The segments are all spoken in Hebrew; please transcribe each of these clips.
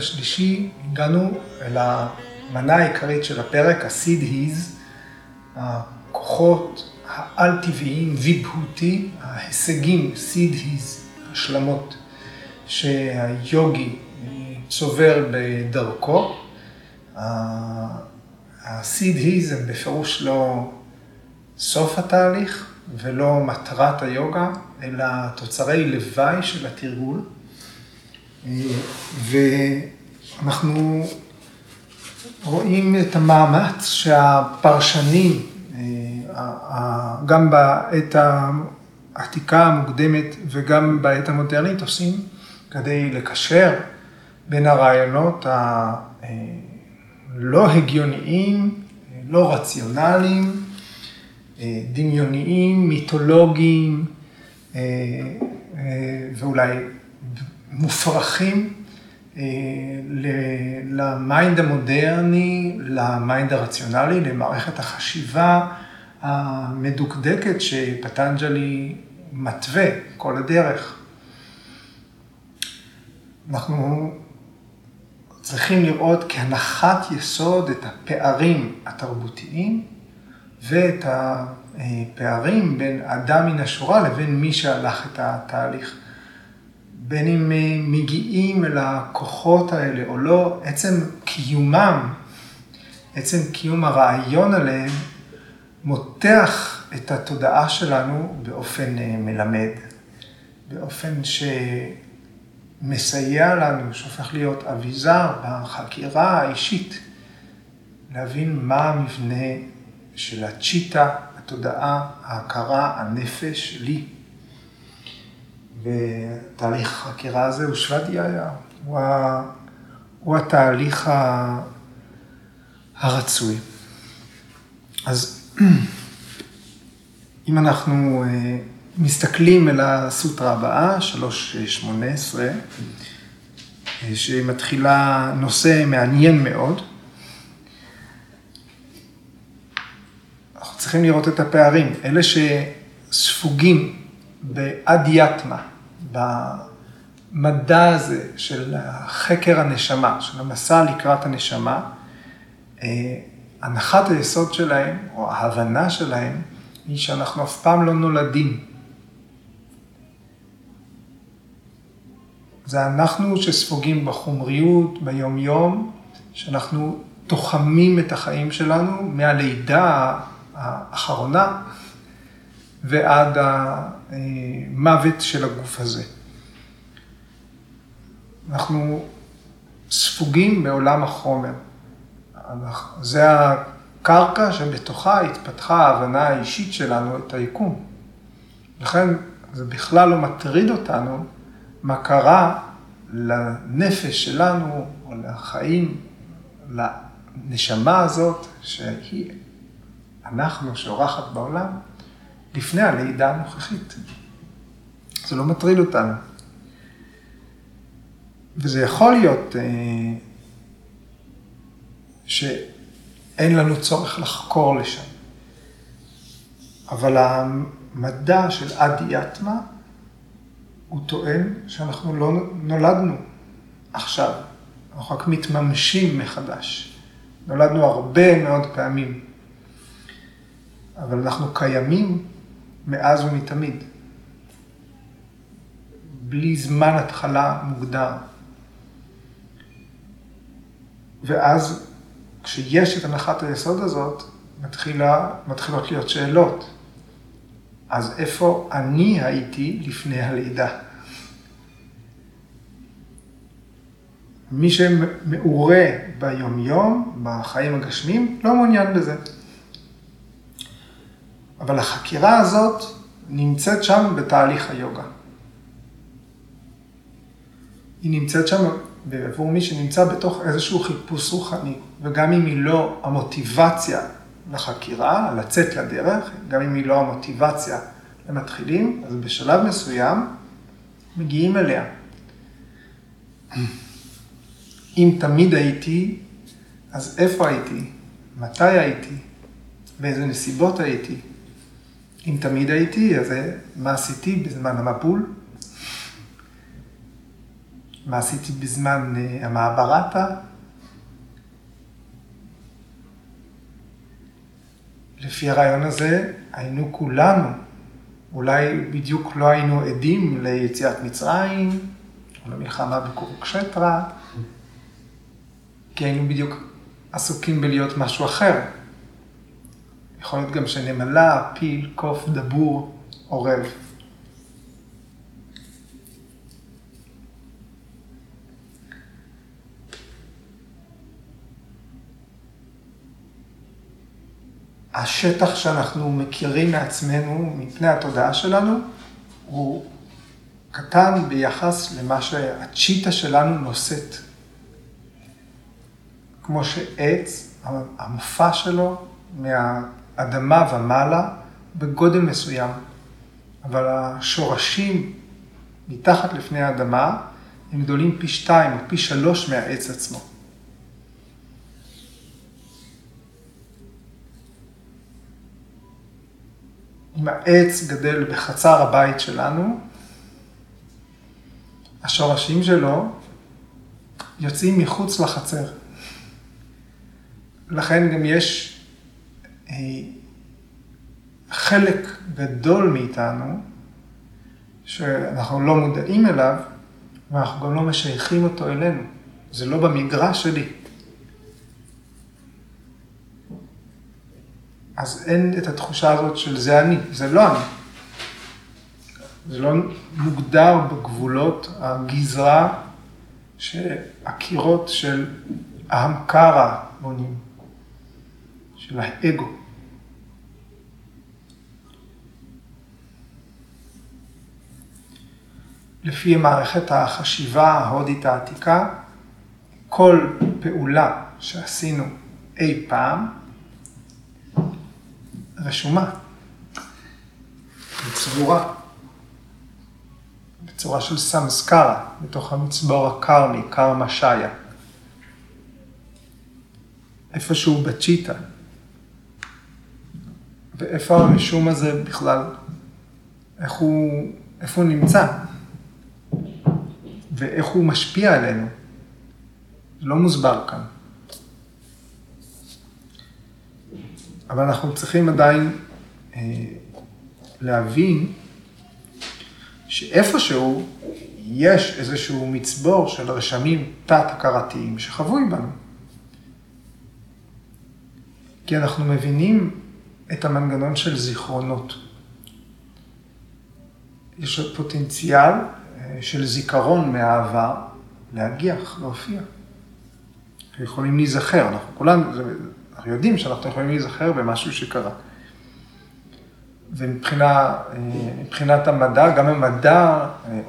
השלישי הגענו אל המנה העיקרית של הפרק, ה-seed his, הכוחות העל-טבעיים, ויבהותי, ההישגים, seed his, השלמות, שהיוגי צובר בדרכו. ה-seed his הם בפירוש לא סוף התהליך ולא מטרת היוגה, אלא תוצרי לוואי של התרגול. ואנחנו רואים את המאמץ שהפרשנים, גם בעת העתיקה המוקדמת וגם בעת המודרנית עושים, כדי לקשר בין הרעיונות הלא הגיוניים, לא רציונליים, דמיוניים, מיתולוגיים ואולי מופרכים ל mind המודרני, ל mind הרציונלי, למערכת החשיבה המדוקדקת שפטנג'לי מתווה כל הדרך. אנחנו צריכים לראות כהנחת יסוד את הפערים התרבותיים ואת הפערים בין אדם מן השורה לבין מי שהלך את התהליך. בין אם מגיעים אל הכוחות האלה או לא, עצם קיומם, עצם קיום הרעיון עליהם, מותח את התודעה שלנו באופן מלמד, באופן שמסייע לנו, שהופך להיות אביזר בחקירה האישית, להבין מה המבנה של הצ'יטה, התודעה, ההכרה, הנפש, לי. ותהליך החקירה הזה הוא שוודיה, הוא, ה... הוא התהליך ה... הרצוי. אז אם אנחנו מסתכלים אל הסוטרה הבאה, 3.18, שמתחילה נושא מעניין מאוד, אנחנו צריכים לראות את הפערים. אלה שספוגים באדיאטמה, במדע הזה של חקר הנשמה, של המסע לקראת הנשמה, הנחת היסוד שלהם, או ההבנה שלהם, היא שאנחנו אף פעם לא נולדים. זה אנחנו שספוגים בחומריות, ביום-יום, שאנחנו תוחמים את החיים שלנו מהלידה האחרונה ועד המוות של הגוף הזה. אנחנו ספוגים בעולם החומר. זה הקרקע שבתוכה התפתחה ההבנה האישית שלנו את היקום. לכן זה בכלל לא מטריד אותנו מה קרה לנפש שלנו, או לחיים, לנשמה הזאת, שהיא אנחנו שאורחת בעולם, לפני הלידה הנוכחית. זה לא מטריד אותנו. וזה יכול להיות שאין לנו צורך לחקור לשם. אבל המדע של אדיאטמה, הוא טוען שאנחנו לא נולדנו עכשיו, אנחנו רק מתממשים מחדש. נולדנו הרבה מאוד פעמים, אבל אנחנו קיימים מאז ומתמיד, בלי זמן התחלה מוגדר. ואז כשיש את הנחת היסוד הזאת, מתחילה, מתחילות להיות שאלות. אז איפה אני הייתי לפני הלידה? מי שמעורה ביומיום, בחיים הגשמיים, לא מעוניין בזה. אבל החקירה הזאת נמצאת שם בתהליך היוגה. היא נמצאת שם בעבור מי שנמצא בתוך איזשהו חיפוש רוחני, וגם אם היא לא המוטיבציה לחקירה, לצאת לדרך, גם אם היא לא המוטיבציה למתחילים, אז בשלב מסוים מגיעים אליה. אם תמיד הייתי, אז איפה הייתי? מתי הייתי? באיזה נסיבות הייתי? אם תמיד הייתי, אז מה עשיתי בזמן המבול? מה עשיתי בזמן המעברתה? לפי הרעיון הזה, היינו כולנו, אולי בדיוק לא היינו עדים ליציאת מצרים, או למלחמה בקורקשטרה, כי היינו בדיוק עסוקים בלהיות משהו אחר. יכול להיות גם שנמלה, פיל, קוף, דבור, עורב. השטח שאנחנו מכירים מעצמנו, מפני התודעה שלנו, הוא קטן ביחס למה שהצ'יטה שלנו נושאת. כמו שעץ, המופע שלו מהאדמה ומעלה בגודל מסוים, אבל השורשים מתחת לפני האדמה הם גדולים פי שתיים או פי שלוש מהעץ עצמו. אם העץ גדל בחצר הבית שלנו, השורשים שלו יוצאים מחוץ לחצר. לכן גם יש חלק גדול מאיתנו, שאנחנו לא מודעים אליו, ואנחנו גם לא משייכים אותו אלינו. זה לא במגרש שלי. אז אין את התחושה הזאת של זה אני, זה לא אני. זה לא מוגדר בגבולות הגזרה שהקירות של ההמקרה בונים, של האגו. לפי מערכת החשיבה ההודית העתיקה, כל פעולה שעשינו אי פעם, רשומה, וצבורה, בצורה של סמסקרה, בתוך המצבור הקרמי, קרמה שיה. איפשהו בצ'יטה. ואיפה הרישום הזה בכלל, איך הוא, איפה הוא נמצא, ואיך הוא משפיע עלינו. לא מוסבר כאן. אבל אנחנו צריכים עדיין אה, להבין שאיפשהו יש איזשהו מצבור של רשמים תת-הכרתיים שחבוי בנו. כי אנחנו מבינים את המנגנון של זיכרונות. יש פוטנציאל של זיכרון מהעבר להגיח, להופיע. אנחנו יכולים להיזכר, אנחנו כולנו, אנחנו יודעים שאנחנו יכולים להיזכר במשהו שקרה. ומבחינת המדע, גם המדע אה,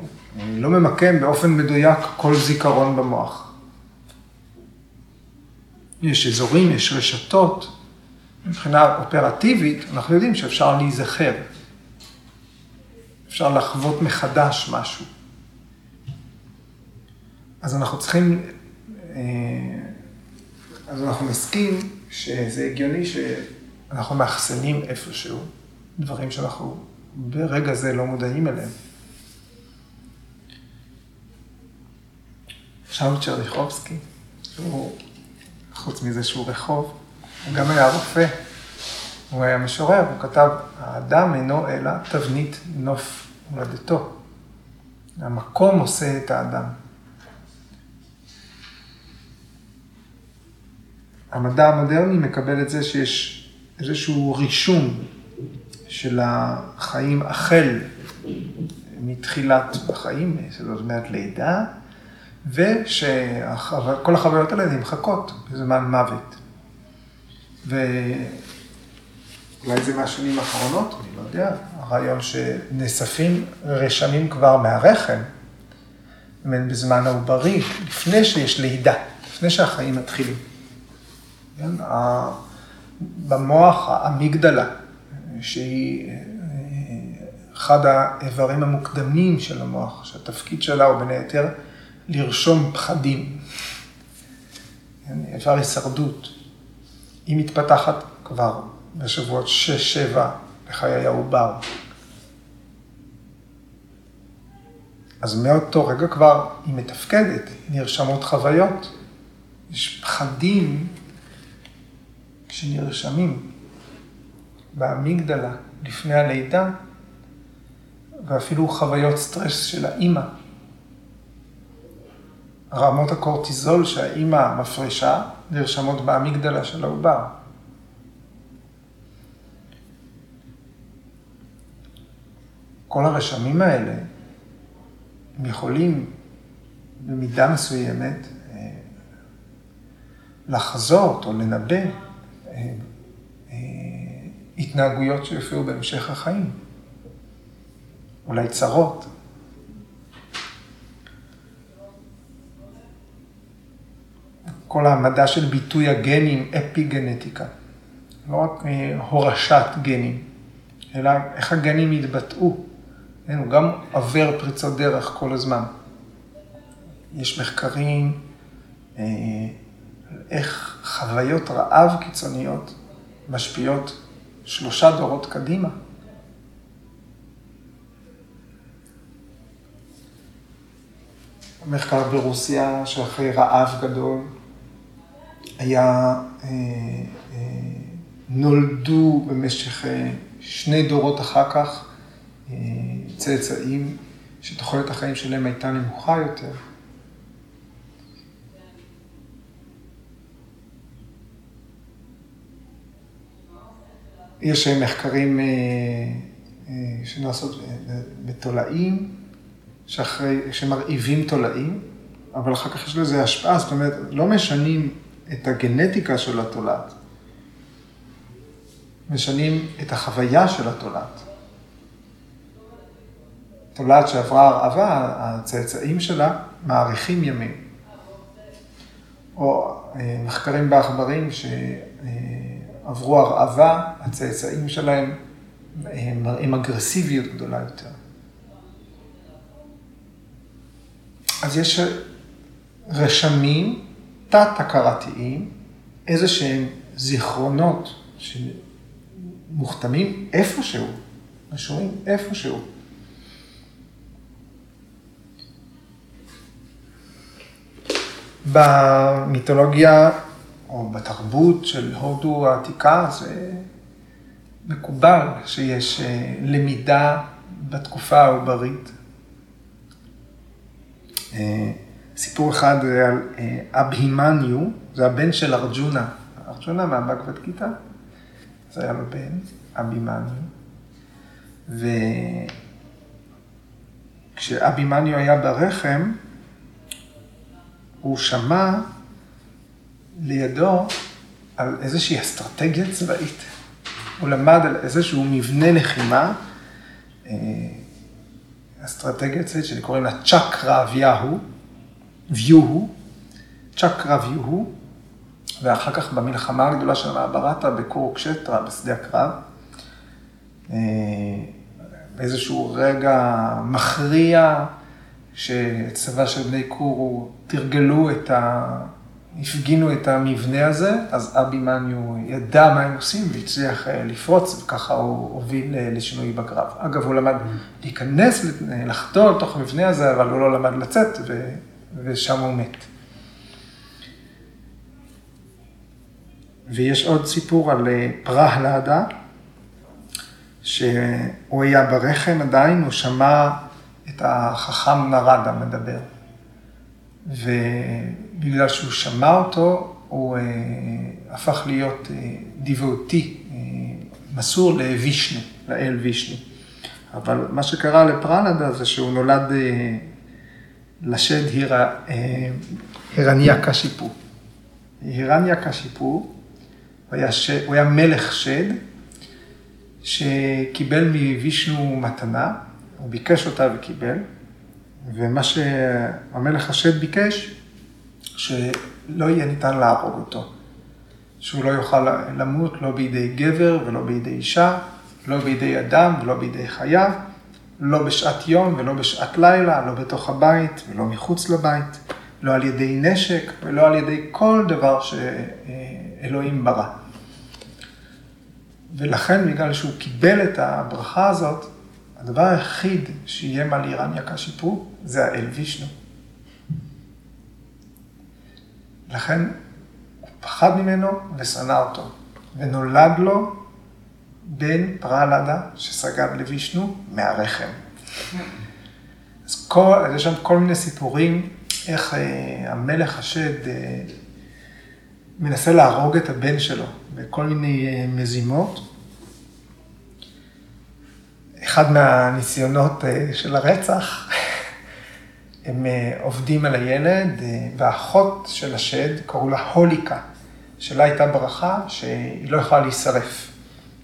לא ממקם באופן מדויק כל זיכרון במוח. יש אזורים, יש רשתות. מבחינה אופרטיבית, אנחנו יודעים שאפשר להיזכר. אפשר לחוות מחדש משהו. אז אנחנו צריכים, אה, אז אנחנו נסכים שזה הגיוני שאנחנו מאחסנים איפשהו דברים שאנחנו ברגע זה לא מודעים אליהם. שאול צ'רניחובסקי, שהוא, חוץ מזה שהוא רחוב, הוא גם היה רופא, הוא היה משורר, הוא כתב, האדם אינו אלא תבנית נוף הולדתו. המקום עושה את האדם. המדע המודרני מקבל את זה שיש איזשהו רישום של החיים החל מתחילת החיים, זאת אומרת לידה, ושכל החוויות האלה נמחקות בזמן מוות. ואולי זה מהשנים האחרונות, אני לא יודע, הרעיון שנאספים רשמים כבר מהרחם, בזמן העוברי, לפני שיש לידה, לפני שהחיים מתחילים. כן? במוח האמיגדלה, שהיא אחד האיברים המוקדמים של המוח, שהתפקיד שלה הוא בין היתר לרשום פחדים, כן? איבר הישרדות. היא מתפתחת כבר בשבועות 6-7 בחיי העובר. אז מאותו רגע כבר היא מתפקדת, נרשמות חוויות. יש פחדים שנרשמים באמיגדלה לפני הלידה, ואפילו חוויות סטרס של האימא. רמות הקורטיזול שהאימא מפרישה נרשמות באמיגדלה של העובר. כל הרשמים האלה, הם יכולים במידה מסוימת אה, לחזות או לנבא התנהגויות שיופיעו בהמשך החיים. אולי צרות. כל המדע של ביטוי הגנים, אפי גנטיקה. לא רק הורשת גנים, אלא איך הגנים יתבטאו. כן, הוא גם עובר פריצות דרך כל הזמן. יש מחקרים אה, איך חוויות רעב קיצוניות משפיעות שלושה דורות קדימה. מחקר ברוסיה שאחרי רעב גדול היה, אה, אה, נולדו במשך אה, שני דורות אחר כך אה, צאצאים שתוחלת החיים שלהם הייתה נמוכה יותר. יש מחקרים אה, אה, שנעשות בתולעים, שאחרי, שמרעיבים תולעים, אבל אחר כך יש לזה השפעה, זאת אומרת, לא משנים את הגנטיקה של התולעת, משנים את החוויה של התולעת. תולעת שעברה הרעבה, הצאצאים שלה מאריכים ימים. או אה, מחקרים בעכברים שעברו הרעבה, הצאצאים שלהם מראים אגרסיביות גדולה יותר. אז יש רשמים תת-הכרתיים, איזה שהם זיכרונות שמוכתמים איפשהו, רשומים איפשהו. במיתולוגיה או בתרבות של הודו העתיקה זה מקובל שיש אה, למידה בתקופה העוברית. אה, סיפור אחד על אה, אבהימניו, זה הבן של ארג'ונה, ארג'ונה מהבגבד גיתא, זה היה לו בן, אבימניו. וכשאבימניו היה ברחם, הוא שמע לידו על איזושהי אסטרטגיה צבאית. הוא למד על איזשהו מבנה לחימה, אה, אסטרטגיה צבאית שקוראים לה צ'קרא אביהו, ויוהו, צ'קרא ויוהו, ואחר כך במלחמה הגדולה של המעברתה בקורקשטרה, בשדה הקרב, אה, באיזשהו רגע מכריע, שצבא של בני קורו תרגלו את ה... הפגינו את המבנה הזה, אז אבי מניו ידע מה הם עושים והצליח אה, לפרוץ, וככה הוא הוביל אה, לשינוי בקרב. אגב, הוא למד להיכנס, לחדור לתוך המבנה הזה, אבל הוא לא למד לצאת, ו... ושם הוא מת. ויש עוד סיפור על אה, פרהלדה, שהוא היה ברחם עדיין, הוא שמע את החכם נרדה מדבר. ובגלל שהוא שמע אותו, הוא אה, הפך להיות אה, דיוותי, אה, מסור לווישנו, לאל וישנו. אבל מה שקרה לפרנדה זה שהוא נולד אה, לשד הירה, אה, הירניה קשיפו. הירניה קשיפו, הוא היה, ש... הוא היה מלך שד, שקיבל מווישנו מתנה, הוא ביקש אותה וקיבל, ומה שהמלך השד ביקש, שלא יהיה ניתן להרוג אותו. שהוא לא יוכל למות לא בידי גבר ולא בידי אישה, לא בידי אדם ולא בידי חיה, לא בשעת יום ולא בשעת לילה, לא בתוך הבית ולא מחוץ לבית, לא על ידי נשק ולא על ידי כל דבר שאלוהים ברא. ולכן, בגלל שהוא קיבל את הברכה הזאת, הדבר היחיד שאיים על איראניה כשיפו זה האל וישנו. לכן הוא פחד ממנו ושנא אותו, ונולד לו בן פרלדה שסגד לוישנו מהרחם. אז כל, יש שם כל מיני סיפורים איך אה, המלך השד אה, מנסה להרוג את הבן שלו בכל מיני אה, מזימות. אחד מהניסיונות אה, של הרצח, הם אה, עובדים על הילד, אה, והאחות של השד, קראו לה הוליקה, שלה הייתה ברכה שהיא לא יכולה להישרף.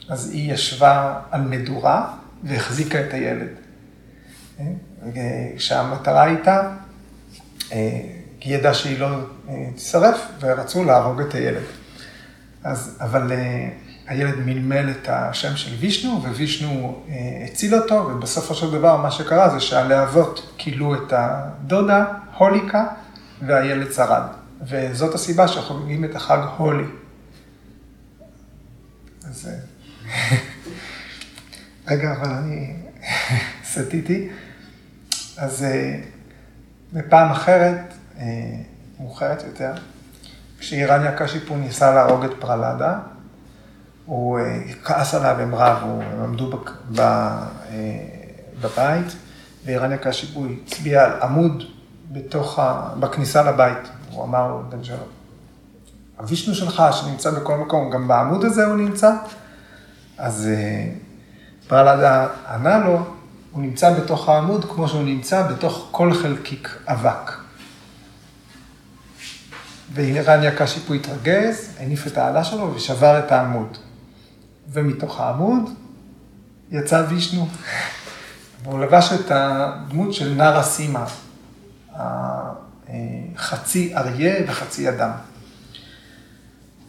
אז היא ישבה על מדורה והחזיקה את הילד. כשהמטרה הייתה, היא ידעה שהיא לא תישרף, ורצו להרוג את הילד. אז, אבל הילד מלמל את השם של וישנו, ווישנו אה, הציל אותו, ובסופו של דבר מה שקרה זה שהלהבות כילו את הדודה, הוליקה, והילד שרד. וזאת הסיבה שחוגגים את החג הולי. אז... אה, רגע, אבל אני סטיתי. אז אה, בפעם אחרת, מאוחרת יותר, כשאיראניה קשיפו ניסה להרוג את פרלדה, הוא אה, כעס עליו עם רב, הם עמדו אה, בבית, ואירניה קשיבוי הצביע על עמוד בתוך ה... בכניסה לבית. הוא אמר לבן שלו, הווישנו שלך שנמצא בכל מקום, גם בעמוד הזה הוא נמצא? אז פרלדה אה, ענה לו, הוא נמצא בתוך העמוד כמו שהוא נמצא בתוך כל חלקיק אבק. ואירניה קשיפו התרגז, הניף את העלה שלו ושבר את העמוד. ומתוך העמוד יצא וישנו. והוא לבש את הדמות של נארה סימה, חצי אריה וחצי אדם.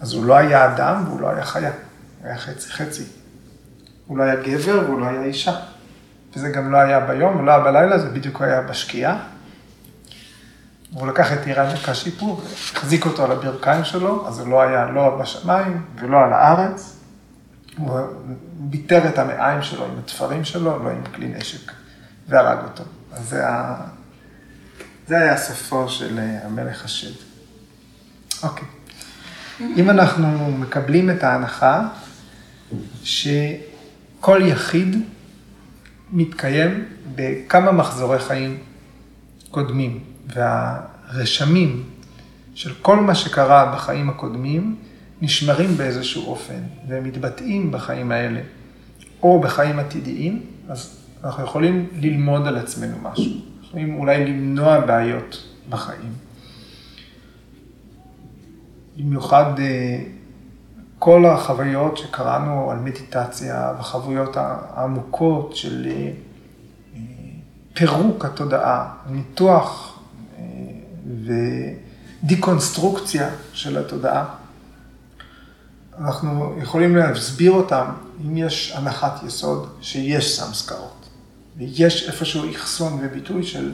אז הוא לא היה אדם והוא לא היה חיה, הוא היה חצי חצי. הוא לא היה גבר והוא לא היה אישה. וזה גם לא היה ביום ולא היה בלילה, זה בדיוק היה בשקיעה. והוא לקח את איראן הקשיפו והחזיק אותו על הברכיים שלו, אז הוא לא היה לא בשמיים ולא על הארץ. הוא ביטר את המעיים שלו עם התפרים שלו, לא עם כלי נשק, והרג אותו. אז זה, ה... זה היה סופו של אה, המלך השד. אוקיי. אם אנחנו מקבלים את ההנחה שכל יחיד מתקיים בכמה מחזורי חיים קודמים, והרשמים של כל מה שקרה בחיים הקודמים נשמרים באיזשהו אופן והם מתבטאים בחיים האלה, או בחיים עתידיים, אז אנחנו יכולים ללמוד על עצמנו משהו. יכולים אולי למנוע בעיות בחיים. במיוחד אה, כל החוויות שקראנו על מדיטציה וחוויות העמוקות של אה, פירוק התודעה, ניתוח אה, ודיקונסטרוקציה של התודעה. אנחנו יכולים להסביר אותם אם יש הנחת יסוד שיש סמסקרות, ויש איפשהו אחסון וביטוי של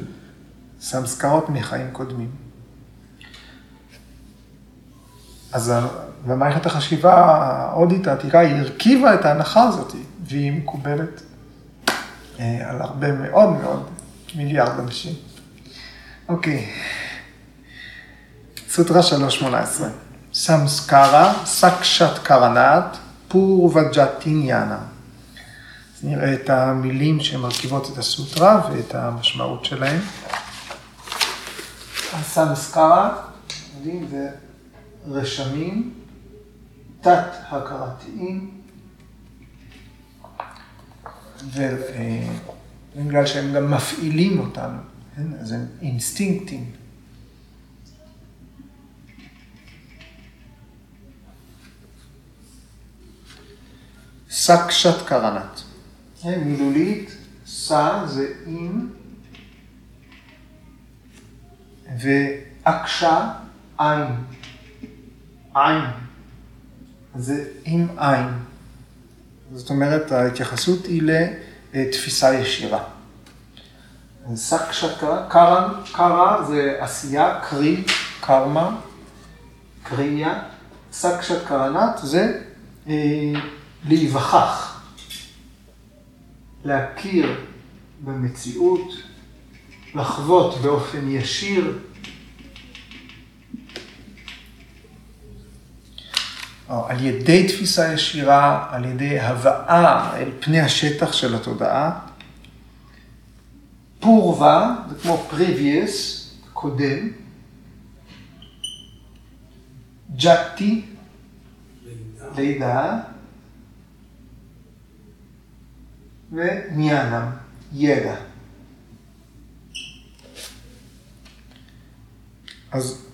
סמסקרות מחיים קודמים. אז במערכת החשיבה ההודית העתיקה היא הרכיבה את ההנחה הזאת, והיא מקובלת אה, על הרבה מאוד מאוד מיליארד אנשים. אוקיי, סוטרה 318. סמסקרה, סקשת קרנת, פור וג'טיניאנה. אז נראה את המילים שמרכיבות את הסוטרה ואת המשמעות שלהם. הסמסקרה, יודעים, זה רשמים תת-הכרתיים, ובגלל שהם גם מפעילים אותנו, כן? אז הם אינסטינקטים. סקשת קרנת. מילולית, סה זה עם, ואקשה, עין. עין. זה עם עין. זאת אומרת, ההתייחסות היא לתפיסה ישירה. סקשת קרן, קרה זה עשייה, קרי, קרמה, קריאה. סקשת קרנת זה אה, להיווכח. להכיר במציאות, לחוות באופן ישיר. או על ידי תפיסה ישירה, על ידי הבאה אל פני השטח של התודעה. פורווה, זה כמו previous, קודם. ג'אטי, לידה. וניאנם, ידע. אז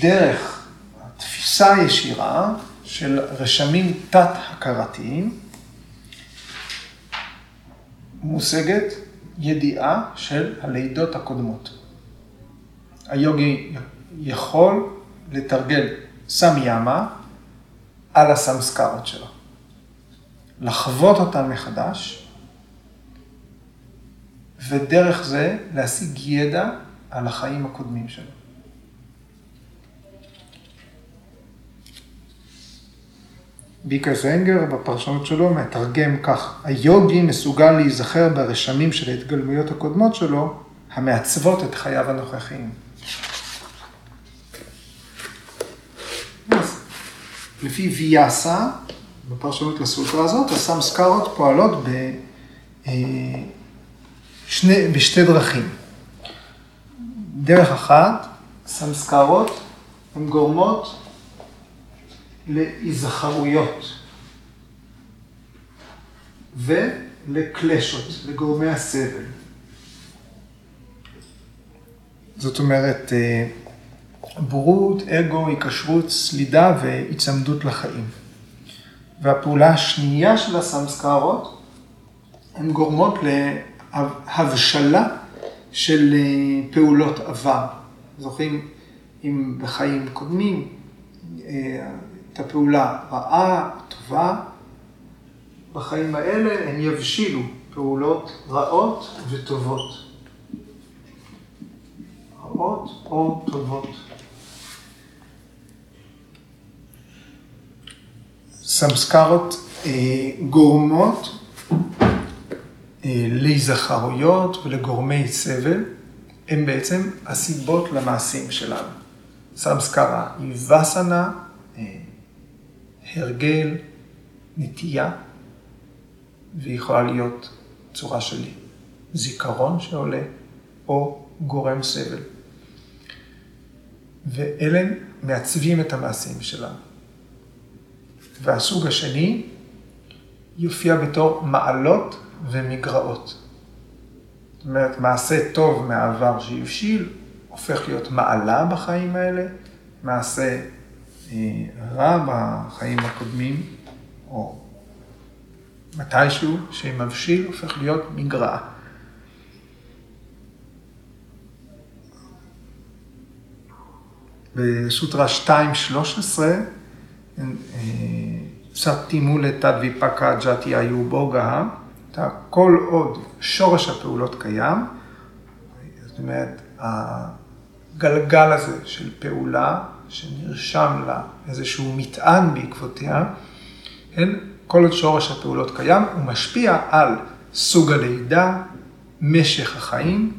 דרך התפיסה הישירה של רשמים תת-הכרתיים, מושגת ידיעה של הלידות הקודמות. היוגי יכול לתרגל סמיאמה על הסמסקרות שלו. לחוות אותן מחדש, ודרך זה להשיג ידע על החיים הקודמים שלו. ביקר זנגר בפרשנות שלו מתרגם כך, היוגי מסוגל להיזכר ברשמים של ההתגלמויות הקודמות שלו, המעצבות את חייו הנוכחיים. לפי ויאסה, בפרשנות לסוטרה הזאת, הסמסקרות פועלות בשני, אה, בשתי דרכים. דרך אחת, סמסקרות הן גורמות להיזכרויות ולקלשות, לגורמי הסבל. זאת אומרת, אה, בורות, אגו, היקשרות, סלידה והיצמדות לחיים. והפעולה השנייה של הסמסקרות, הן גורמות להבשלה של אה, פעולות עבר. זוכרים אם בחיים קודמים, אה, את הפעולה רעה, טובה, בחיים האלה הן יבשילו פעולות רעות וטובות. רעות או טובות. סמסקרות אה, גורמות אה, להיזכרויות ולגורמי סבל, הם בעצם הסיבות למעשים שלנו. סמסקרה היא וסנה, אה, הרגל, נטייה, והיא יכולה להיות צורה של זיכרון שעולה, או גורם סבל. ואלה מעצבים את המעשים שלנו. והסוג השני יופיע בתור מעלות ומגרעות. זאת אומרת, מעשה טוב מהעבר שיבשיל, הופך להיות מעלה בחיים האלה, מעשה אה, רע בחיים הקודמים, או מתישהו שמבשיל, הופך להיות מגרעה. בסוטרה 2.13, סטי מולה תד ויפקה ג'תי היו בוגה, כל עוד שורש הפעולות קיים, זאת אומרת, הגלגל הזה של פעולה, שנרשם לה איזשהו מטען בעקבותיה, כן? כל עוד שורש הפעולות קיים, הוא משפיע על סוג הלידה, משך החיים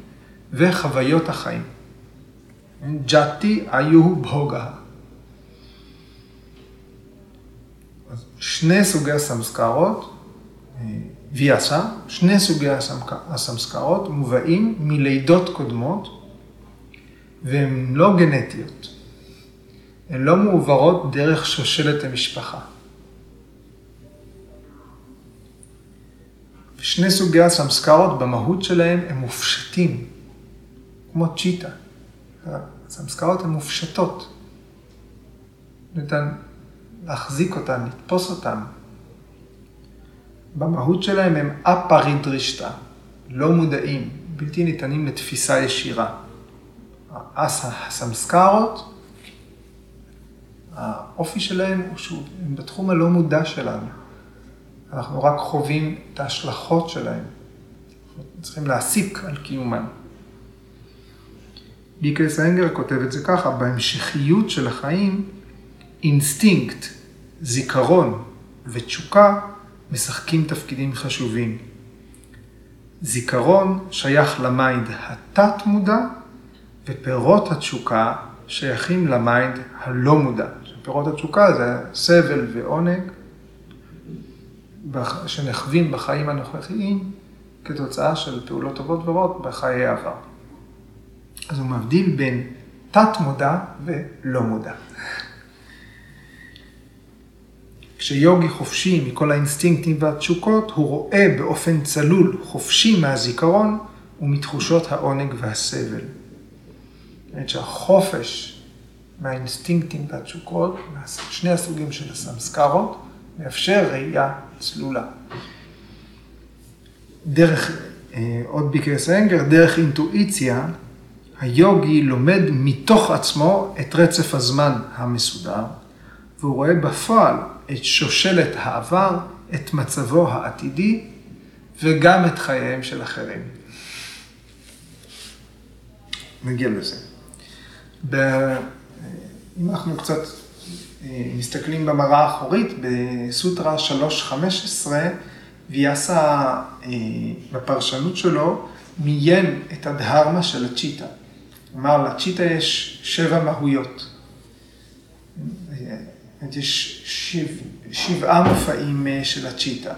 וחוויות החיים. ג'תי היו בוגה. שני סוגי הסמסקרות, אה, ויאסה, שני סוגי הסמסקרות מובאים מלידות קודמות והן לא גנטיות. הן לא מועברות דרך שושלת המשפחה. שני סוגי הסמסקרות במהות שלהם הם מופשטים, כמו צ'יטה. הסמסקרות הן מופשטות. ניתן להחזיק אותן, לתפוס אותן. במהות שלהם הם אפרידרישתא, לא מודעים, בלתי ניתנים לתפיסה ישירה. הסמסקרות, האופי שלהם הוא שהוא בתחום הלא מודע שלנו. אנחנו רק חווים את ההשלכות שלהם. אנחנו צריכים להסיק על קיומם. ביקרס אנגר כותב את זה ככה, בהמשכיות של החיים, אינסטינקט, זיכרון ותשוקה משחקים תפקידים חשובים. זיכרון שייך ל mind התת-מודע, ופירות התשוקה שייכים ל mind הלא מודע. פירות התשוקה זה סבל ועונג שנחווים בחיים הנוכחיים כתוצאה של פעולות טובות ורעות בחיי העבר. אז הוא מבדיל בין תת-מודע ולא מודע. כשיוגי חופשי מכל האינסטינקטים והתשוקות, הוא רואה באופן צלול, חופשי מהזיכרון ומתחושות העונג והסבל. זאת אומרת שהחופש מהאינסטינקטים והתשוקות, שני הסוגים של הסמסקרות, מאפשר ראייה צלולה. דרך, אה, עוד ביקרס אנגר, דרך אינטואיציה, היוגי לומד מתוך עצמו את רצף הזמן המסודר, והוא רואה בפועל את שושלת העבר, את מצבו העתידי, וגם את חייהם של אחרים. נגיע לזה. ב... אם אנחנו קצת אה, מסתכלים במראה האחורית, בסוטרה 3.15, ויאסה אה, בפרשנות שלו, מיין את הדהרמה של הצ'יטה. כלומר, לצ'יטה יש שבע מהויות. יש שבע, שבעה מופעים אה, של הצ'יטה.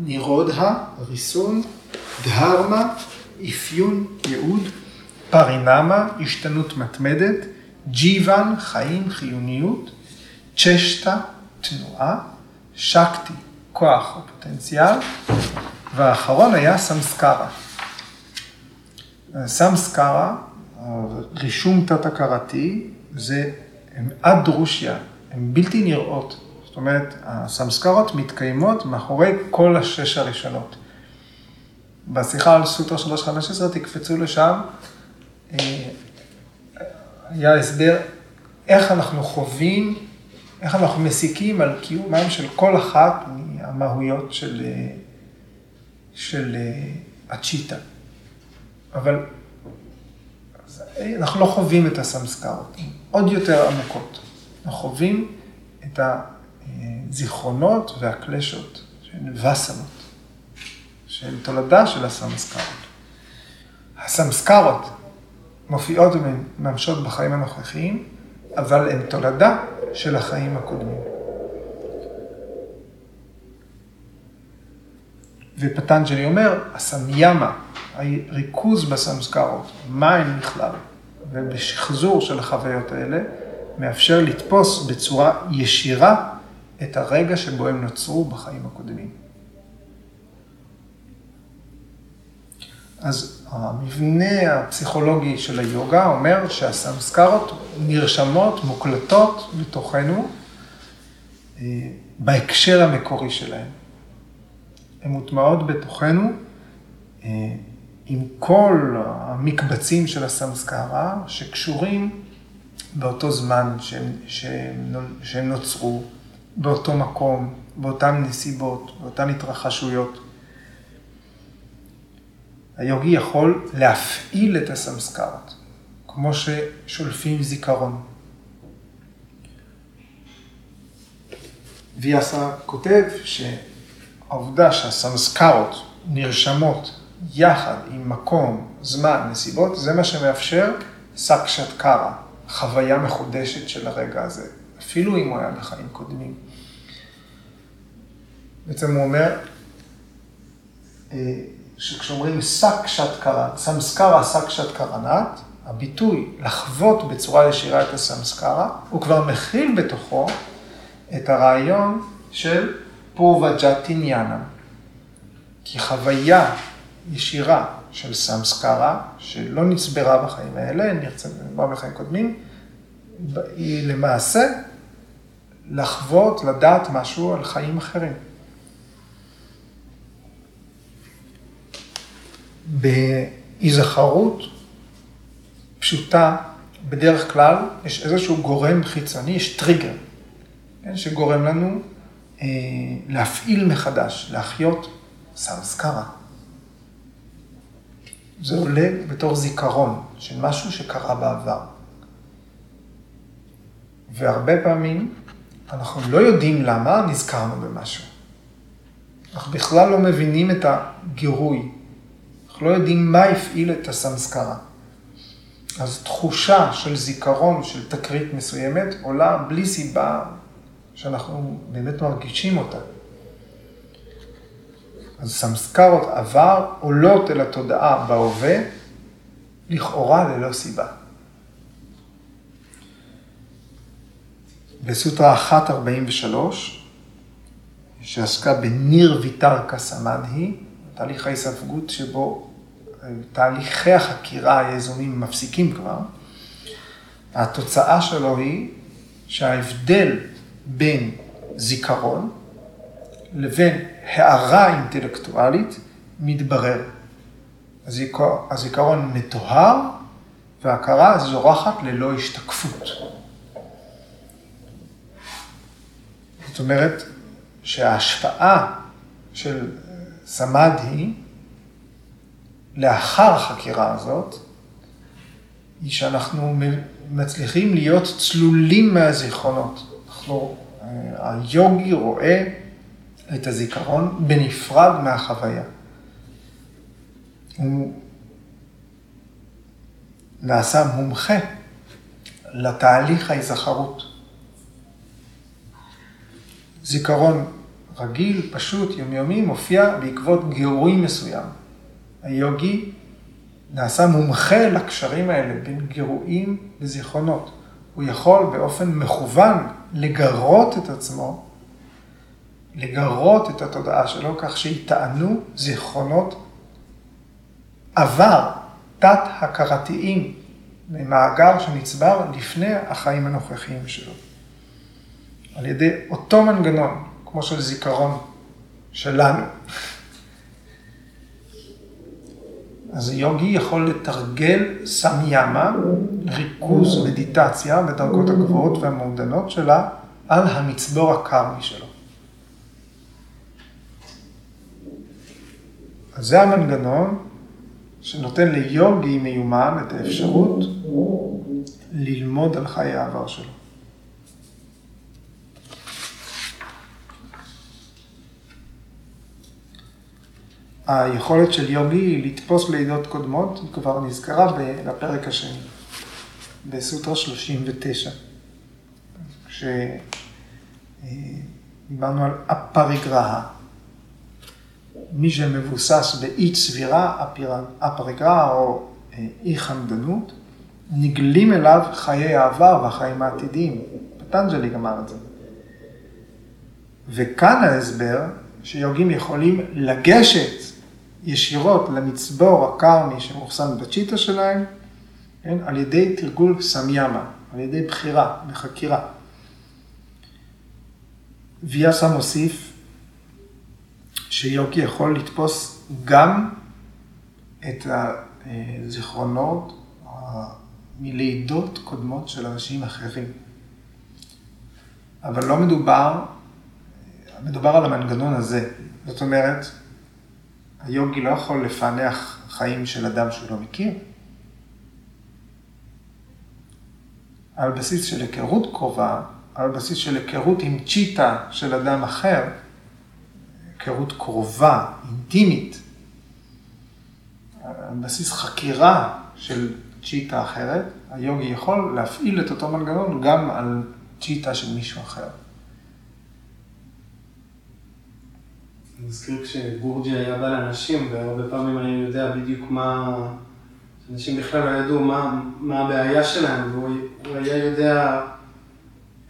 נירודה, ריסון, דהרמה, אפיון, ייעוד, פרינמה, השתנות מתמדת, ג'יוון, חיים, חיוניות, צ'שטה, תנועה, שקטי, כוח או פוטנציאל, והאחרון היה סמסקרה. סמסקרה, רישום תת-הכרתי, זה עד דרושיה, הן בלתי נראות. זאת אומרת, הסמסקרות מתקיימות מאחורי כל השש הראשונות. בשיחה על סוטרה 3.15 תקפצו לשם, אה, היה הסבר איך אנחנו חווים, איך אנחנו מסיקים על קיומם של כל אחת מהמהויות של, אה, של אה, הצ'יטה. אבל אנחנו לא חווים את הסמסקרות, עוד יותר עמוקות. אנחנו חווים את הזיכרונות והקלשות שהן וסנות, שהן תולדה של הסמסקרות. הסמסקרות מופיעות וממשות בחיים הנוכחיים, אבל הן תולדה של החיים הקודמים. ופטנג'לי אומר, הסמיאמה, הריכוז בסמסקרות, מה הן בכלל, ובשחזור של החוויות האלה, מאפשר לתפוס בצורה ישירה את הרגע שבו הם נוצרו בחיים הקודמים. אז המבנה הפסיכולוגי של היוגה אומר שהסמסקרות נרשמות, מוקלטות בתוכנו אה, בהקשר המקורי שלהן. הן מוטמעות בתוכנו אה, עם כל המקבצים של הסמסקרה שקשורים באותו זמן שהם, שהם, שהם נוצרו, באותו מקום, באותן נסיבות, באותן התרחשויות. היוגי יכול להפעיל את הסמסקרות, כמו ששולפים זיכרון. ויאסה כותב שהעובדה שהסמסקרות נרשמות יחד עם מקום, זמן, נסיבות, זה מה שמאפשר סקשת קרה, חוויה מחודשת של הרגע הזה, אפילו אם הוא היה בחיים קודמים. בעצם הוא אומר, אה, שכשאומרים שק שת קרן, סמסקרה שק שת קרנת, הביטוי לחוות בצורה ישירה את הסמסקרה, הוא כבר מכיל בתוכו את הרעיון של פורווה ג'טיניאנה. כי חוויה ישירה של סמסקרה, שלא נצברה בחיים האלה, נצברה בחיים קודמים, היא למעשה לחוות, לדעת משהו על חיים אחרים. בהיזכרות פשוטה, בדרך כלל יש איזשהו גורם חיצוני, יש טריגר, כן, שגורם לנו אה, להפעיל מחדש, להחיות סמסקרה. זה עולה בתור זיכרון של משהו שקרה בעבר. והרבה פעמים אנחנו לא יודעים למה נזכרנו במשהו. אנחנו בכלל לא מבינים את הגירוי אנחנו לא יודעים מה הפעיל את הסמסקרה. אז תחושה של זיכרון של תקרית מסוימת עולה בלי סיבה שאנחנו באמת מרגישים אותה. אז סמסקרות עבר עולות אל התודעה בהווה, לכאורה ללא סיבה. בסוטרה 143, שעסקה בניר ויתרקה סמדהי, תהליך ההיספגות שבו תהליכי החקירה היזומים מפסיקים כבר, התוצאה שלו היא שההבדל בין זיכרון לבין הערה אינטלקטואלית מתברר. הזיכרון מטוהר וההכרה זורחת ללא השתקפות. זאת אומרת שההשפעה של סמאדי לאחר החקירה הזאת, היא שאנחנו מצליחים להיות צלולים מהזיכרונות. אנחנו, היוגי רואה את הזיכרון בנפרד מהחוויה. הוא נעשה מומחה לתהליך ההיזכרות. זיכרון רגיל, פשוט, יומיומי, מופיע בעקבות גירוי מסוים. היוגי נעשה מומחה לקשרים האלה בין גירויים לזיכרונות. הוא יכול באופן מכוון לגרות את עצמו, לגרות את התודעה שלו כך שיטענו זיכרונות עבר, תת-הכרתיים, ממאגר שנצבר לפני החיים הנוכחיים שלו. על ידי אותו מנגנון, כמו של זיכרון שלנו. אז יוגי יכול לתרגל סמיאמה, ריכוז מדיטציה בדרגות הגבוהות והמעודנות שלה, על המצבור הקרמי שלו. אז זה המנגנון שנותן ליוגי מיומן את האפשרות ללמוד על חיי העבר שלו. היכולת של יוגי לתפוס לידות קודמות, היא כבר נזכרה בפרק השני, בסוטרה 39, כשדיברנו על אפריגרהה. מי שמבוסס באי צבירה, אפריגרהה או אה, אי חמדנות, נגלים אליו חיי העבר והחיים העתידיים. פטנג'לי אמר את זה. וכאן ההסבר שיוגים יכולים לגשת ישירות למצבור הקרמי שמאוחסן בצ'יטה שלהם, כן, על ידי תרגול סמיאמה, על ידי בחירה בחקירה. ויאסה מוסיף שיוגי יכול לתפוס גם את הזיכרונות מלידות קודמות של אנשים אחרים. אבל לא מדובר, מדובר על המנגנון הזה. זאת אומרת, היוגי לא יכול לפענח חיים של אדם שהוא לא מכיר. על בסיס של היכרות קרובה, על בסיס של היכרות עם צ'יטה של אדם אחר, היכרות קרובה, אינטימית, על בסיס חקירה של צ'יטה אחרת, היוגי יכול להפעיל את אותו מנגנון גם על צ'יטה של מישהו אחר. אני מזכיר כשגורג'י היה בא לאנשים, והרבה פעמים אני יודע בדיוק מה... אנשים בכלל לא ידעו מה, מה הבעיה שלהם, והוא היה יודע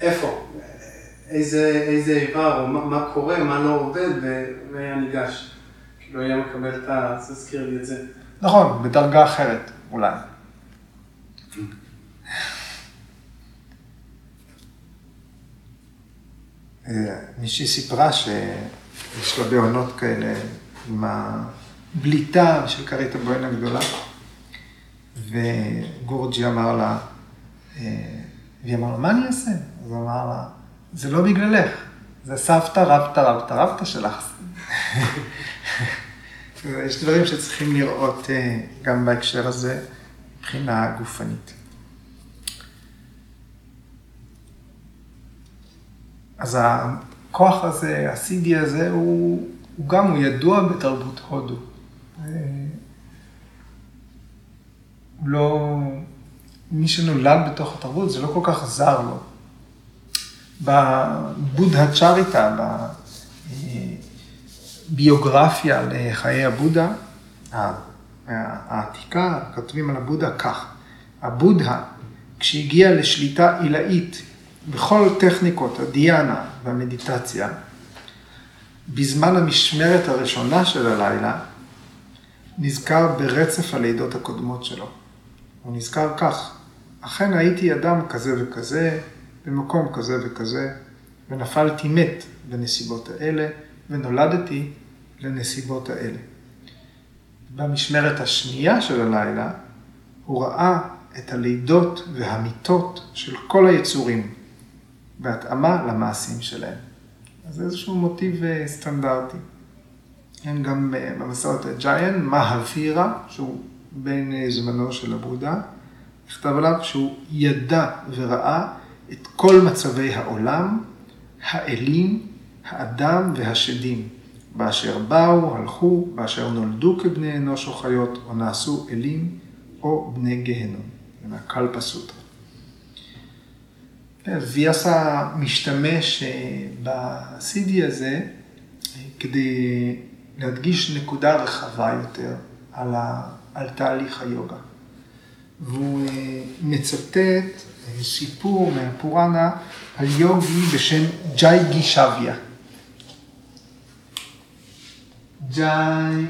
איפה, איזה, איזה איבר, או מה, מה קורה, מה לא עובד, והיה ניגש. כאילו היה מקבל את ה... תזכיר לי את זה. נכון, בדרגה אחרת, אולי. אה, מישהי סיפרה ש... יש לה בעונות כאלה עם הבליטה של כרית הבוהן הגדולה. וגורג'י אמר לה, אה, והיא אמרה לו, מה אני אעשה? אז הוא אמר לה, זה לא בגללך, זה סבתא רבתא רבתא רבתא שלך. יש דברים שצריכים לראות אה, גם בהקשר הזה מבחינה גופנית. אז הכוח הזה, הסידי הזה, הוא, הוא גם, הוא ידוע בתרבות הודו. לא, מי שנולד בתוך התרבות, זה לא כל כך זר לו. בבודה צ'ריטה, בביוגרפיה לחיי הבודה, העתיקה, כותבים על הבודה כך, הבודה, כשהגיע לשליטה עילאית בכל טכניקות הדיאנה והמדיטציה, בזמן המשמרת הראשונה של הלילה, נזכר ברצף הלידות הקודמות שלו. הוא נזכר כך, אכן הייתי אדם כזה וכזה, במקום כזה וכזה, ונפלתי מת בנסיבות האלה, ונולדתי לנסיבות האלה. במשמרת השנייה של הלילה, הוא ראה את הלידות והמיתות של כל היצורים, בהתאמה למעשים שלהם. אז זה איזשהו מוטיב אה, סטנדרטי. אין גם אה, במסורת הג'יין, מהווירה, שהוא בין אה, זמנו של הבודה, נכתב עליו שהוא ידע וראה את כל מצבי העולם, האלים, האדם והשדים, באשר באו, הלכו, באשר נולדו כבני אנוש או חיות, או נעשו אלים או בני גהנום. זה מהקלפה סוטרה. ויאסה משתמש אה, ב-CD הזה אה, כדי להדגיש נקודה רחבה יותר על, ה, על תהליך היוגה. והוא אה, מצטט סיפור מהפוראנה על יוגי בשם ג'אי גישביה. ג'אי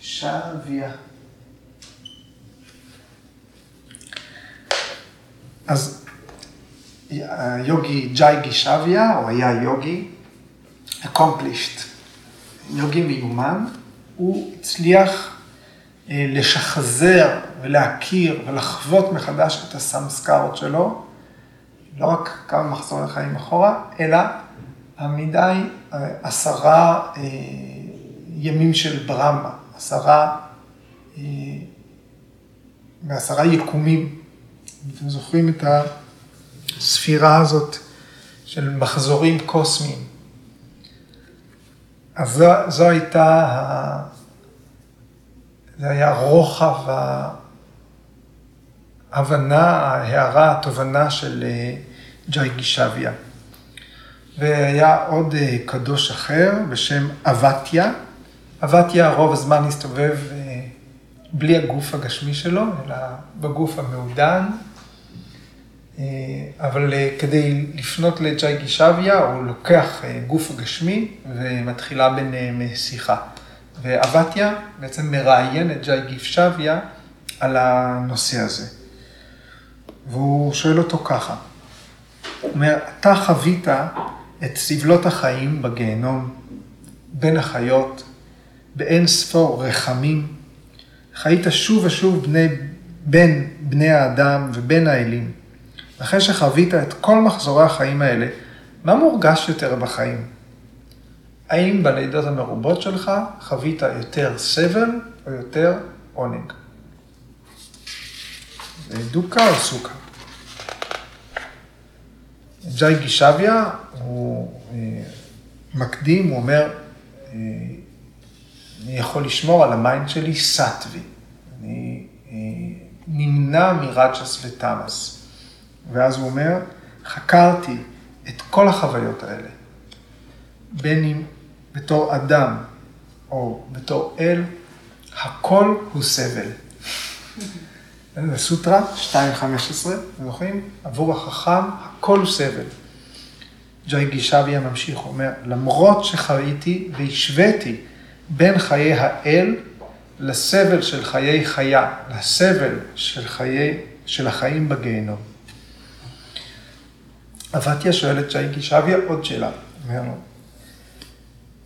גישביה. אז היוגי ג'אי גישביה, או היה יוגי, accomplished, יוגי מיומן, הוא הצליח אה, לשחזר ולהכיר ולחוות מחדש את הסמסקרות שלו, לא רק כמה מחזורי חיים אחורה, אלא המידה היא אה, עשרה אה, ימים של ברמה, עשרה ועשרה יקומים. אתם זוכרים את הספירה הזאת של מחזורים קוסמיים. אז זו, זו הייתה, זה היה רוחב ההבנה, ההערה, התובנה של אה, ג'אי גישביה. והיה עוד אה, קדוש אחר בשם אבטיה. אבטיה רוב הזמן הסתובב אה, בלי הגוף הגשמי שלו, אלא בגוף המעודן. אבל כדי לפנות לג'אי גישביה, הוא לוקח גוף הגשמי ומתחילה ביניהם שיחה. ואבטיה בעצם מראיין את ג'אי גישביה על הנושא הזה. והוא שואל אותו ככה, הוא אומר, אתה חווית את סבלות החיים בגיהנום, בין החיות, באין ספור רחמים, חיית שוב ושוב בני, בין בני האדם ובין האלים. אחרי שחווית את כל מחזורי החיים האלה, מה מורגש יותר בחיים? האם בלידות המרובות שלך חווית יותר סבל או יותר עונג? דוקה או סוקהה? ג'איגישביה, הוא אה, מקדים, הוא אומר, אה, אני יכול לשמור על ה mind שלי סטווי. אני אה, נמנע מרג'אס ותמאס. ואז הוא אומר, חקרתי את כל החוויות האלה, בין אם בתור אדם או בתור אל, הכל הוא סבל. זה סוטרה 2.15, זוכרים? עבור החכם הכל הוא סבל. ג'וי גישביה ממשיך, הוא אומר, למרות שחייתי והשוויתי בין חיי האל לסבל של חיי חיה, לסבל של, חיי, של החיים בגיהנום. עבדיה שואל את ג'י גישביה עוד שאלה, אומר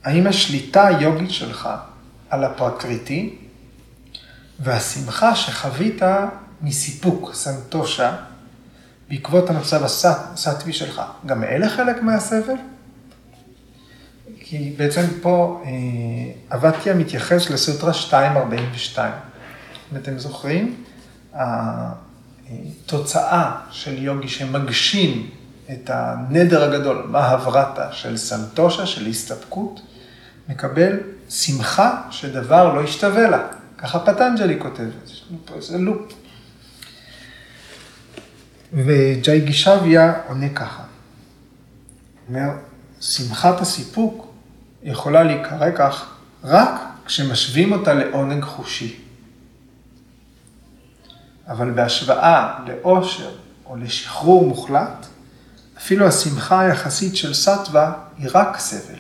האם השליטה היוגית שלך על הפרקריטי והשמחה שחווית מסיפוק, סנטושה, בעקבות המצב הסטווי שלך, גם אלה חלק מהסבל? כי בעצם פה אה, אבטיה מתייחס לסוטרה 242. אם אתם זוכרים, התוצאה של יוגי שמגשים את הנדר הגדול, מה הברטה של סנטושה, של הסתפקות, מקבל שמחה שדבר לא ישתווה לה. ככה פטנג'לי כותב, יש לנו פה איזה לופ. וג'אי גישביה עונה ככה. אומר, שמחת הסיפוק יכולה להיקרא כך רק כשמשווים אותה לעונג חושי. אבל בהשוואה לאושר או לשחרור מוחלט, אפילו השמחה היחסית של סטווה היא רק סבל.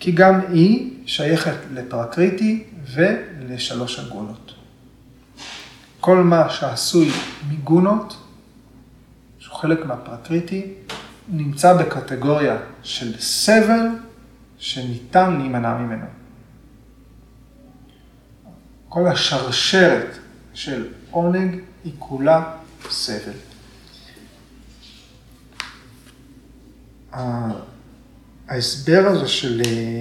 כי גם היא שייכת לפרקריטי ולשלוש הגונות. כל מה שעשוי מגונות, שהוא חלק מהפרקריטי, נמצא בקטגוריה של סבל שניתן להימנע ממנו. כל השרשרת של עונג היא כולה סבל. ההסבר הזה של אה,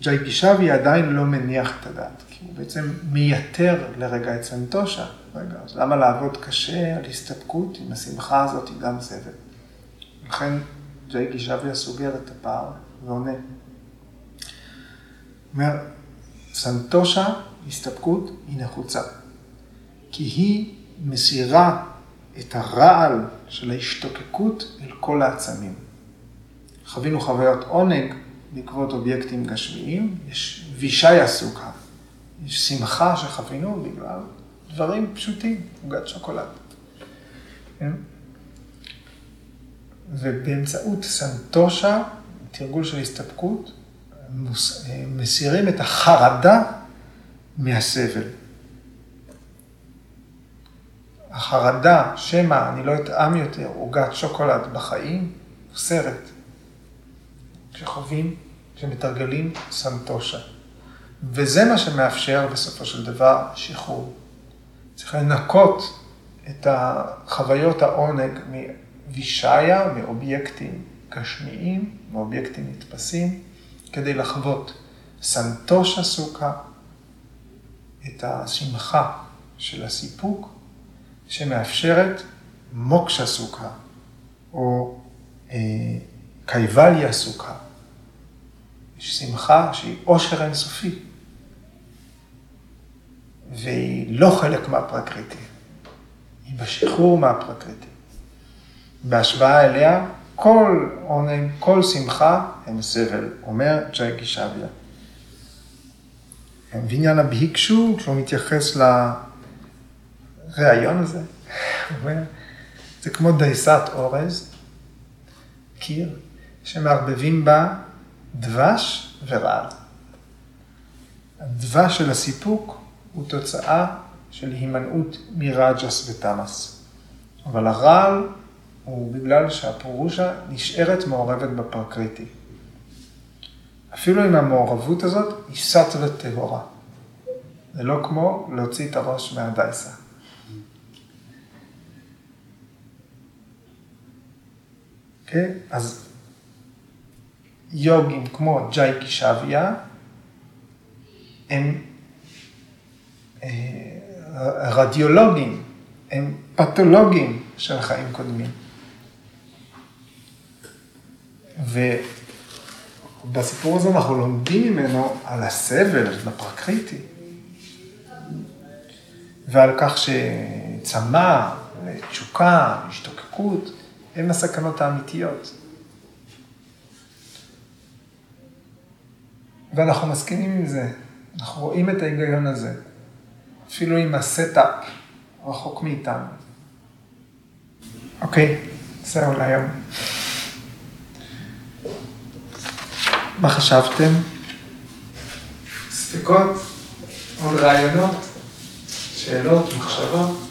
ג'י גישבי עדיין לא מניח את הדעת, כי הוא בעצם מייתר לרגע את סנטושה. רגע, אז למה לעבוד קשה על הסתפקות אם השמחה הזאת היא גם סבל? לכן ג'י גישביה סוגר את הפער ועונה. אומר, סנטושה, הסתפקות, היא נחוצה. כי היא מסירה את הרעל של ההשתוקקות אל כל העצמים. חווינו חוויות עונג בעקבות אובייקטים גשמיים, יש וישי סוכה, יש שמחה שחווינו בגלל דברים פשוטים, עוגת שוקולד. כן? ובאמצעות סנטושה, תרגול של הסתפקות, מסירים את החרדה מהסבל. החרדה, שמא אני לא אטעם יותר עוגת שוקולד בחיים, סרט. כשחווים, כשמתרגלים סנטושה. וזה מה שמאפשר בסופו של דבר שחרור. צריך לנקות את החוויות העונג מווישיה, מאובייקטים גשמיים, מאובייקטים נתפסים, כדי לחוות סנטושה סוכה, את השמחה של הסיפוק, שמאפשרת מוקשה סוכה, או אה, קייבליה סוכה. יש שמחה שהיא עושר אינסופי, והיא לא חלק מהפרקריטי, היא בשחרור מהפרקריטי. בהשוואה אליה, כל עונג, כל שמחה הם סבל, אומר ג'י גישביה. ועניין הבהיקשו, כשהוא מתייחס לראיון הזה, זה כמו דייסת אורז, קיר, שמערבבים בה דבש ורעל. הדבש של הסיפוק הוא תוצאה של הימנעות מרג'ס ותמאס. אבל הרעל הוא בגלל שהפרושה נשארת מעורבת בפרקריטי. אפילו אם המעורבות הזאת היא סטווה טהורה. זה לא כמו להוציא את הראש מהדייסה. Okay? אז יוגים כמו ג'אי קישביה, הם אה, רדיולוגים, הם פתולוגים של חיים קודמים. ובסיפור הזה אנחנו לומדים ממנו על הסבל בפרקריטי, ועל כך שצמא, תשוקה, השתוקקות, הם הסכנות האמיתיות. ואנחנו מסכימים עם זה, אנחנו רואים את ההיגיון הזה, אפילו אם ה setup רחוק מאיתנו. אוקיי, זהו להיום. מה חשבתם? ספקות? עוד רעיונות? שאלות? מחשבות?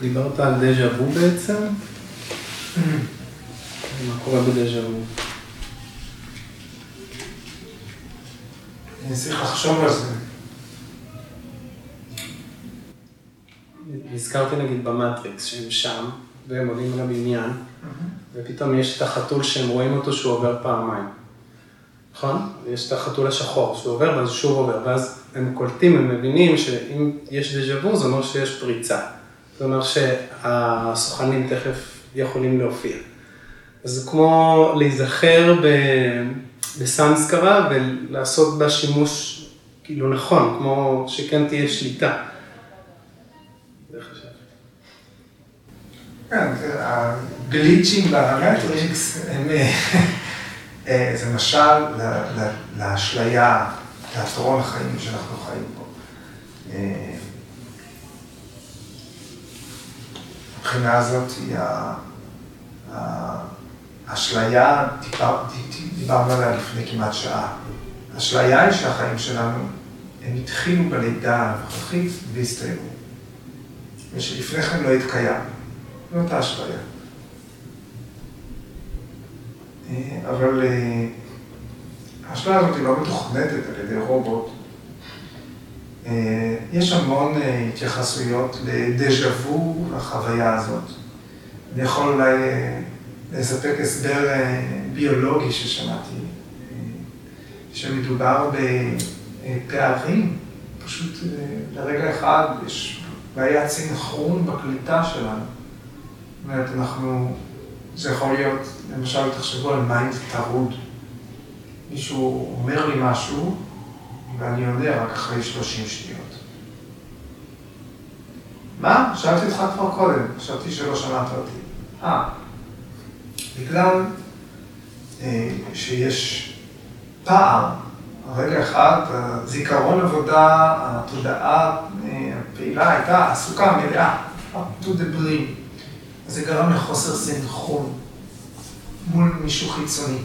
דיברת על דז'ה וו בעצם? מה קורה בדז'ה וו? אני צריך לחשוב על זה. נזכרתי נגיד במטריקס, שהם שם, והם עולים לבניין, ופתאום יש את החתול שהם רואים אותו שהוא עובר פעמיים. נכון? ויש את החתול השחור שהוא עובר ואז שוב עובר, ואז הם קולטים, הם מבינים שאם יש דז'ה וו זה אומר שיש פריצה. זה אומר שהסוכנים תכף יכולים להופיע. אז זה כמו להיזכר בסנסקרה ולעשות בה שימוש כאילו נכון, כמו שכן תהיה שליטה. כן, הגליצ'ים במטריקס הם, אה, זה משל לאשליה, תיאטרון החיים שאנחנו חיים פה. מבחינה הזאת האשליה, דיברנו עליה לפני כמעט שעה. האשליה היא שהחיים שלנו, הם התחילו בלידה הנוכחית והסתיימו. ושלפני כן לא התקיים. זו אותה אשליה. אה, אבל אה, האשליה הזאת היא לא מתוכנתת על ידי רובוט. אה, יש המון התייחסויות לדז'ה וו לחוויה הזאת. אני יכול אולי לספק הסבר ביולוגי ששמעתי, שמדובר בפערים, פשוט לרגע אחד יש בעיית סינכרון בקליטה שלנו. זאת אומרת, אנחנו, זה יכול להיות, למשל, תחשבו על mind טרוד. מישהו אומר לי משהו, ואני יודע רק אחרי 30 שניות. מה? שאלתי אותך כבר קודם, חשבתי שלא שמעת אותי. אה, בגלל אה, שיש פער, רגע אחד, זיכרון עבודה, התודעה אה, הפעילה הייתה עסוקה, מלאה, to the brim. זה גרם לחוסר סנכרון מול מישהו חיצוני.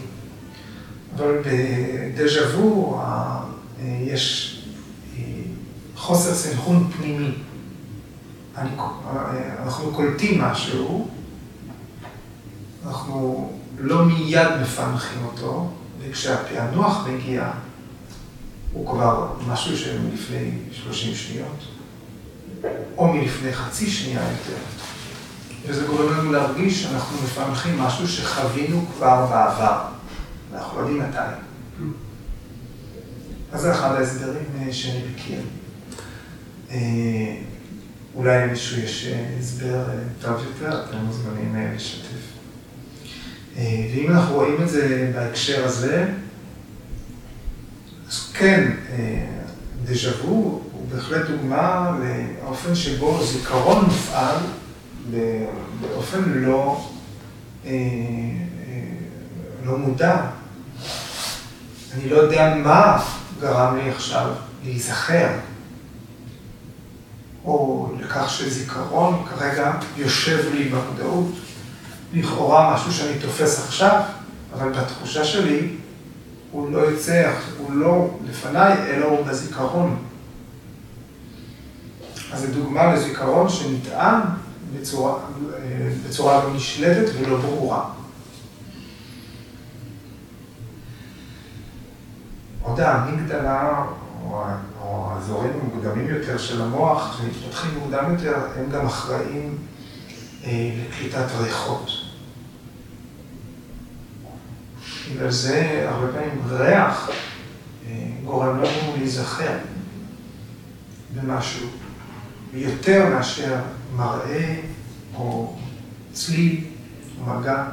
אבל בדז'ה וו יש אה, חוסר סנכרון פנימי. אני, אנחנו קולטים משהו, אנחנו לא מיד מפענחים אותו, וכשהפענוח מגיע, הוא כבר משהו שמלפני 30 שניות, או מלפני חצי שנייה יותר. וזה גורם לנו להרגיש שאנחנו מפענחים משהו שחווינו כבר בעבר, ואנחנו לא יודעים מתי. אז זה אחד ההסברים אה, שאני מכיר. אה, אולי למישהו יש אה, הסבר טוב יותר, אתם מוזמנים לשתף. ואם אנחנו רואים את זה בהקשר הזה, אז כן, דז'ה וו הוא בהחלט דוגמה לאופן שבו זיכרון מופעל באופן לא, לא מודע. אני לא יודע מה גרם לי עכשיו להיזכר, או לכך שזיכרון כרגע יושב לי במודעות. לכאורה משהו שאני תופס עכשיו, אבל בתחושה שלי הוא לא יוצא, הוא לא לפניי, אלא הוא בזיכרון. אז זו דוגמה לזיכרון שנטען בצורה, בצורה לא נשלטת ולא ברורה. עוד האמיגדלה, או, האזורים המוקדמים יותר של המוח, שמתפתחים מוקדם יותר, הם גם אחראים אה, לקליטת ריחות. בגלל זה הרבה פעמים ריח אה, גורם לנו להיזכר במשהו, יותר מאשר מראה או צליל או מגע.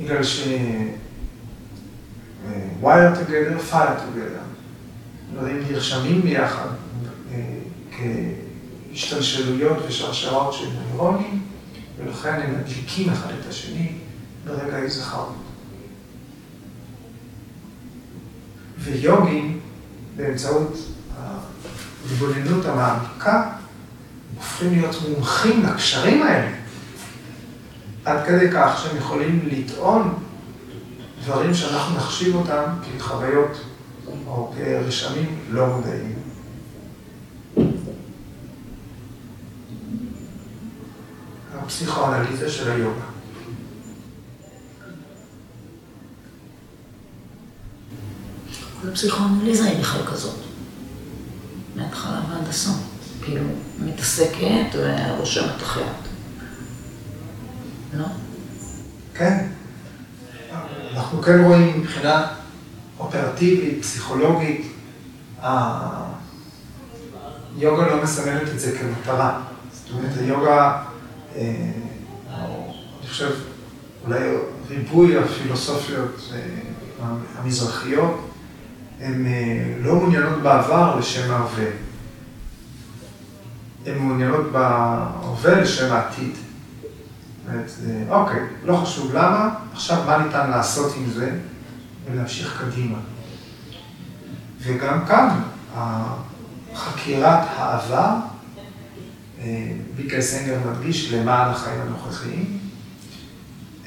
בגלל ש... אה, wire together, fire together. דברים נרשמים ביחד אה, כהשתלשלויות ושרשרות של נוירונים, ולכן הם מדליקים אחד את השני ברגע ההיזכרות. ויוגים, באמצעות ההתבוננות המעמיקה, הופכים להיות מומחים לקשרים האלה. עד כדי כך שהם יכולים לטעון דברים שאנחנו נחשיב אותם כחוויות או כרשמים לא מודעים. הפסיכואנליזה של היוגה. כל הפסיכואנליזה היא בכלל כזאת, מההתחלה ועד הסוף. כאילו, מתעסקת ורושמת אחרת. לא? כן. אנחנו כן רואים מבחינה אופרטיבית, פסיכולוגית, היוגה לא מסמלת את זה כמטרה. זאת אומרת, היוגה, אה, אני חושב, אולי ריבוי הפילוסופיות המזרחיות, הן לא מעוניינות בעבר לשם ההווה. הן מעוניינות בהווה לשם העתיד. אוקיי, לא חשוב למה, עכשיו מה ניתן לעשות עם זה ולהמשיך קדימה. וגם כאן, חקירת העבר, ביקר סנגר מדגיש למען החיים הנוכחיים,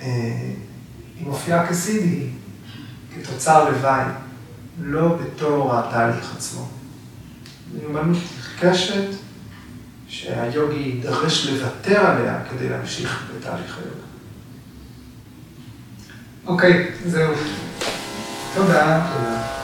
היא מופיעה כסידי, כתוצר לוואי, לא בתור התהליך עצמו. מיומנות נרכשת שהיוגי יידרש לוותר עליה כדי להמשיך בתהליך היוגה. אוקיי, זהו. תודה. תודה.